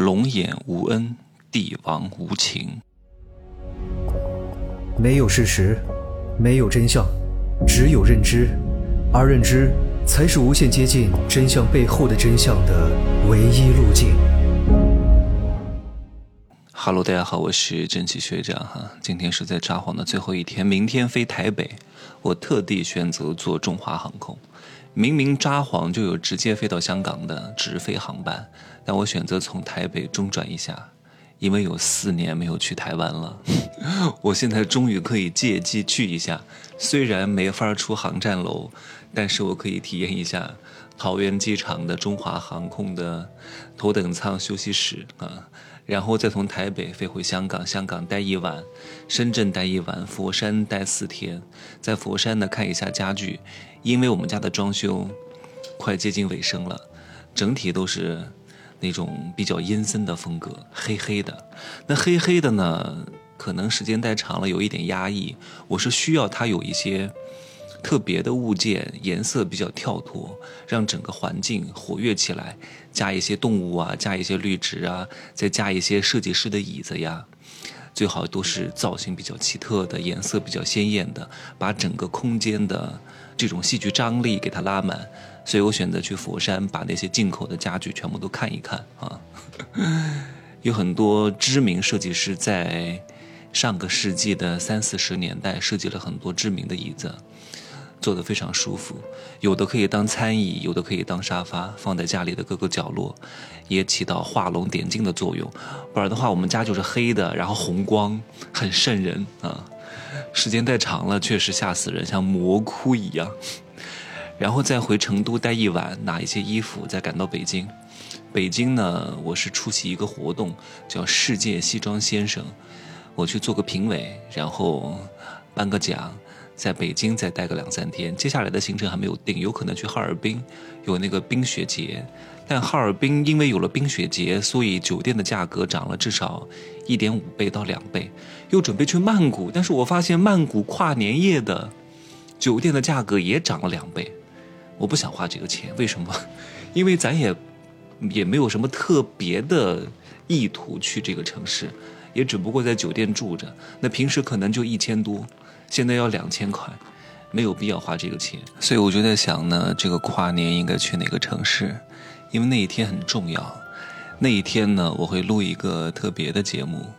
龙眼无恩，帝王无情。没有事实，没有真相，只有认知，而认知才是无限接近真相背后的真相的唯一路径。哈喽，大家好，我是正气学长哈。今天是在札幌的最后一天，明天飞台北。我特地选择坐中华航空。明明札幌就有直接飞到香港的直飞航班，但我选择从台北中转一下。因为有四年没有去台湾了，我现在终于可以借机去一下。虽然没法出航站楼，但是我可以体验一下桃园机场的中华航空的头等舱休息室啊，然后再从台北飞回香港，香港待一晚，深圳待一晚，佛山待四天，在佛山呢看一下家具，因为我们家的装修快接近尾声了，整体都是。那种比较阴森的风格，黑黑的。那黑黑的呢，可能时间待长了有一点压抑。我是需要它有一些特别的物件，颜色比较跳脱，让整个环境活跃起来。加一些动物啊，加一些绿植啊，再加一些设计师的椅子呀，最好都是造型比较奇特的，颜色比较鲜艳的，把整个空间的这种戏剧张力给它拉满。所以我选择去佛山，把那些进口的家具全部都看一看啊。有很多知名设计师在上个世纪的三四十年代设计了很多知名的椅子，坐得非常舒服。有的可以当餐椅，有的可以当沙发，放在家里的各个角落，也起到画龙点睛的作用。不然的话，我们家就是黑的，然后红光很瘆人啊。时间太长了，确实吓死人，像魔窟一样。然后再回成都待一晚，拿一些衣服，再赶到北京。北京呢，我是出席一个活动，叫“世界西装先生”，我去做个评委，然后颁个奖，在北京再待个两三天。接下来的行程还没有定，有可能去哈尔滨，有那个冰雪节。但哈尔滨因为有了冰雪节，所以酒店的价格涨了至少一点五倍到两倍。又准备去曼谷，但是我发现曼谷跨年夜的酒店的价格也涨了两倍。我不想花这个钱，为什么？因为咱也也没有什么特别的意图去这个城市，也只不过在酒店住着。那平时可能就一千多，现在要两千块，没有必要花这个钱。所以我就在想呢，这个跨年应该去哪个城市？因为那一天很重要。那一天呢，我会录一个特别的节目。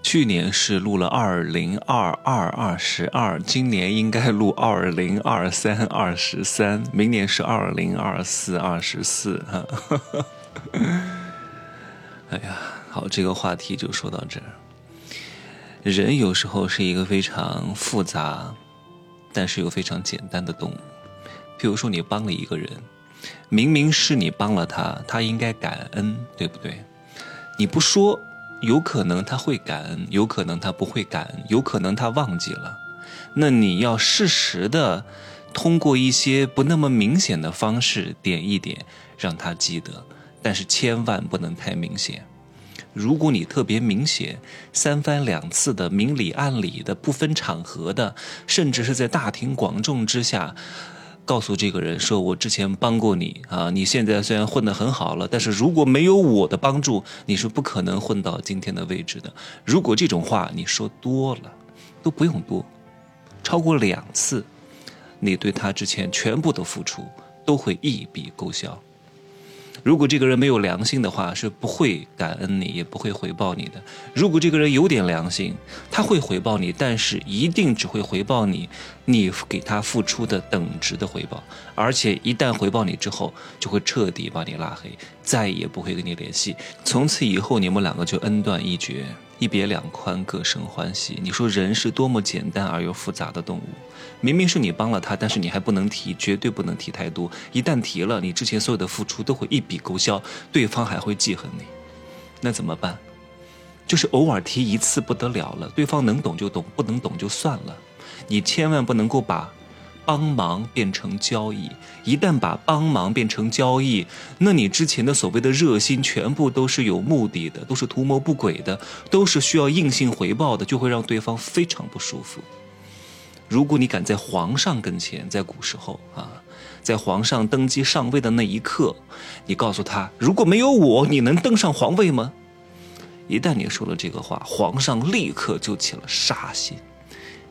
去年是录了二零二二二十二，今年应该录二零二三二十三，明年是二零二四二十四哈。哎呀，好，这个话题就说到这儿。人有时候是一个非常复杂，但是又非常简单的动物。譬如说，你帮了一个人，明明是你帮了他，他应该感恩，对不对？你不说。有可能他会感恩，有可能他不会感恩，有可能他忘记了。那你要适时的通过一些不那么明显的方式点一点，让他记得，但是千万不能太明显。如果你特别明显，三番两次的明里暗里的不分场合的，甚至是在大庭广众之下。告诉这个人说：“我之前帮过你啊，你现在虽然混得很好了，但是如果没有我的帮助，你是不可能混到今天的位置的。如果这种话你说多了，都不用多，超过两次，你对他之前全部的付出都会一笔勾销。”如果这个人没有良心的话，是不会感恩你，也不会回报你的。如果这个人有点良心，他会回报你，但是一定只会回报你，你给他付出的等值的回报。而且一旦回报你之后，就会彻底把你拉黑，再也不会跟你联系。从此以后，你们两个就恩断义绝。一别两宽，各生欢喜。你说人是多么简单而又复杂的动物，明明是你帮了他，但是你还不能提，绝对不能提太多。一旦提了，你之前所有的付出都会一笔勾销，对方还会记恨你。那怎么办？就是偶尔提一次不得了了，对方能懂就懂，不能懂就算了。你千万不能够把。帮忙变成交易，一旦把帮忙变成交易，那你之前的所谓的热心全部都是有目的的，都是图谋不轨的，都是需要硬性回报的，就会让对方非常不舒服。如果你敢在皇上跟前，在古时候啊。在皇上登基上位的那一刻，你告诉他，如果没有我，你能登上皇位吗？一旦你说了这个话，皇上立刻就起了杀心，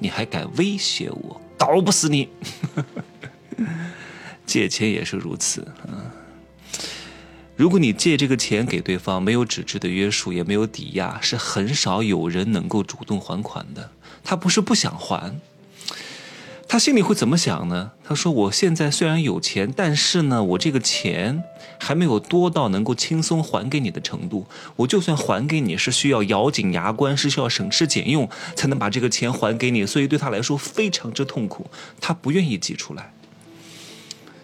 你还敢威胁我，搞不死你！借钱也是如此啊。如果你借这个钱给对方，没有纸质的约束，也没有抵押，是很少有人能够主动还款的。他不是不想还。他心里会怎么想呢？他说：“我现在虽然有钱，但是呢，我这个钱还没有多到能够轻松还给你的程度。我就算还给你，是需要咬紧牙关，是需要省吃俭用才能把这个钱还给你。所以对他来说非常之痛苦，他不愿意挤出来。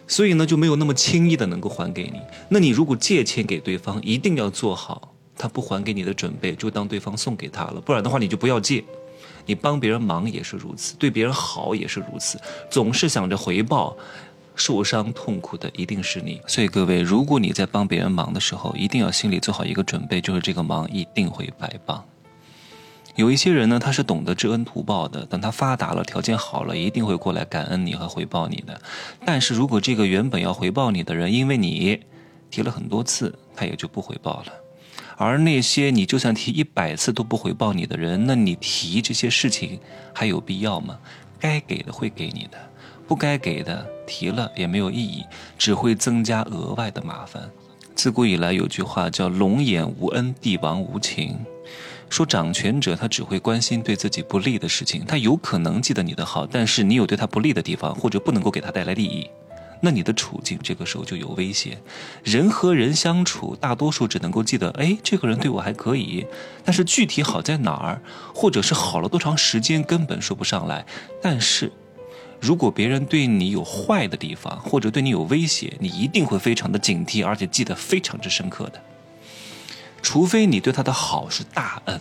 所以呢，就没有那么轻易的能够还给你。那你如果借钱给对方，一定要做好他不还给你的准备，就当对方送给他了。不然的话，你就不要借。”你帮别人忙也是如此，对别人好也是如此，总是想着回报，受伤痛苦的一定是你。所以各位，如果你在帮别人忙的时候，一定要心里做好一个准备，就是这个忙一定会白帮。有一些人呢，他是懂得知恩图报的，等他发达了，条件好了，一定会过来感恩你和回报你的。但是如果这个原本要回报你的人，因为你提了很多次，他也就不回报了。而那些你就算提一百次都不回报你的人，那你提这些事情还有必要吗？该给的会给你的，不该给的提了也没有意义，只会增加额外的麻烦。自古以来有句话叫“龙眼无恩，帝王无情”，说掌权者他只会关心对自己不利的事情，他有可能记得你的好，但是你有对他不利的地方，或者不能够给他带来利益。那你的处境这个时候就有威胁。人和人相处，大多数只能够记得，哎，这个人对我还可以，但是具体好在哪儿，或者是好了多长时间，根本说不上来。但是，如果别人对你有坏的地方，或者对你有威胁，你一定会非常的警惕，而且记得非常之深刻的。除非你对他的好是大恩，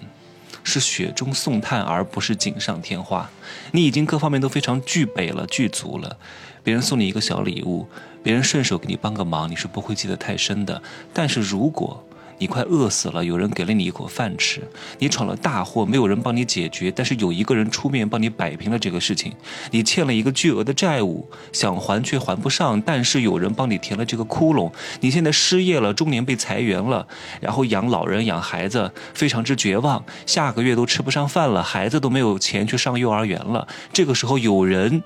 是雪中送炭，而不是锦上添花，你已经各方面都非常具备了、具足了。别人送你一个小礼物，别人顺手给你帮个忙，你是不会记得太深的。但是如果你快饿死了，有人给了你一口饭吃；你闯了大祸，没有人帮你解决，但是有一个人出面帮你摆平了这个事情；你欠了一个巨额的债务，想还却还不上，但是有人帮你填了这个窟窿；你现在失业了，中年被裁员了，然后养老人、养孩子非常之绝望，下个月都吃不上饭了，孩子都没有钱去上幼儿园了。这个时候有人。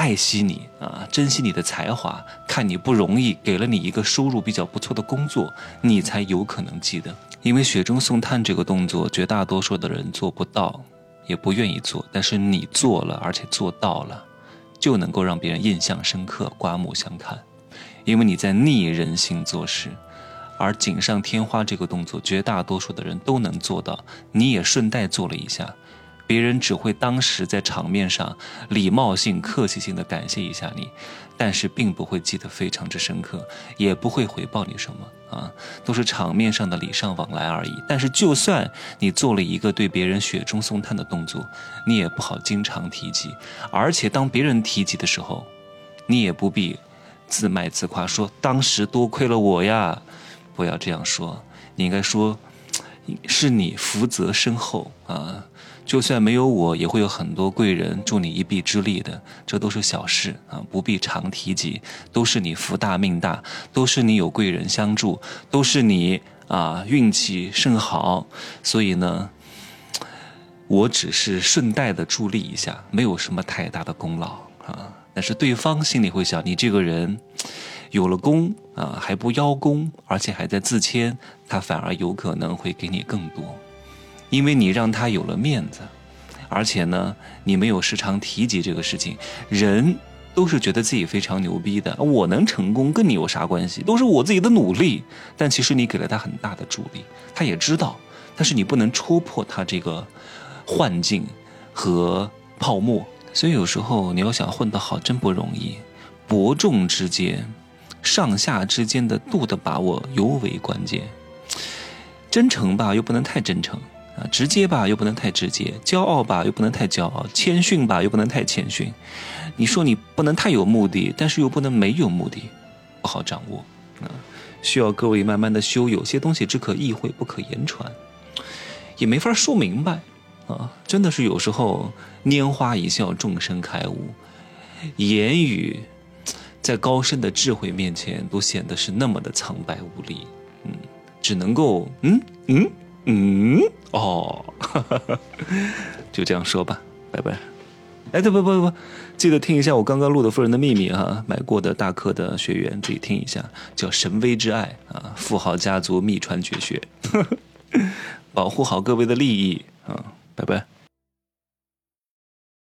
爱惜你啊，珍惜你的才华，看你不容易，给了你一个收入比较不错的工作，你才有可能记得。因为雪中送炭这个动作，绝大多数的人做不到，也不愿意做。但是你做了，而且做到了，就能够让别人印象深刻、刮目相看。因为你在逆人性做事，而锦上添花这个动作，绝大多数的人都能做到，你也顺带做了一下。别人只会当时在场面上礼貌性、客气性的感谢一下你，但是并不会记得非常之深刻，也不会回报你什么啊，都是场面上的礼尚往来而已。但是就算你做了一个对别人雪中送炭的动作，你也不好经常提及，而且当别人提及的时候，你也不必自卖自夸，说当时多亏了我呀，不要这样说，你应该说，是你福泽深厚啊。就算没有我，也会有很多贵人助你一臂之力的，这都是小事啊，不必常提及。都是你福大命大，都是你有贵人相助，都是你啊运气甚好。所以呢，我只是顺带的助力一下，没有什么太大的功劳啊。但是对方心里会想，你这个人有了功啊，还不邀功，而且还在自谦，他反而有可能会给你更多。因为你让他有了面子，而且呢，你没有时常提及这个事情，人都是觉得自己非常牛逼的。我能成功跟你有啥关系？都是我自己的努力。但其实你给了他很大的助力，他也知道。但是你不能戳破他这个幻境和泡沫。所以有时候你要想混得好，真不容易。伯仲之间、上下之间的度的把握尤为关键。真诚吧，又不能太真诚啊。直接吧，又不能太直接；骄傲吧，又不能太骄傲；谦逊吧，又不能太谦逊。你说你不能太有目的，但是又不能没有目的，不好掌握啊。需要各位慢慢的修。有些东西只可意会，不可言传，也没法说明白啊。真的是有时候拈花一笑，众生开悟。言语在高深的智慧面前，都显得是那么的苍白无力。嗯，只能够嗯嗯嗯哦，就这样说吧，拜拜。哎，对不不不，记得听一下我刚刚录的《富人的秘密》哈，买过的大课的学员自己听一下，叫《神威之爱》啊，富豪家族秘传绝学，呵 呵保护好各位的利益啊，拜拜。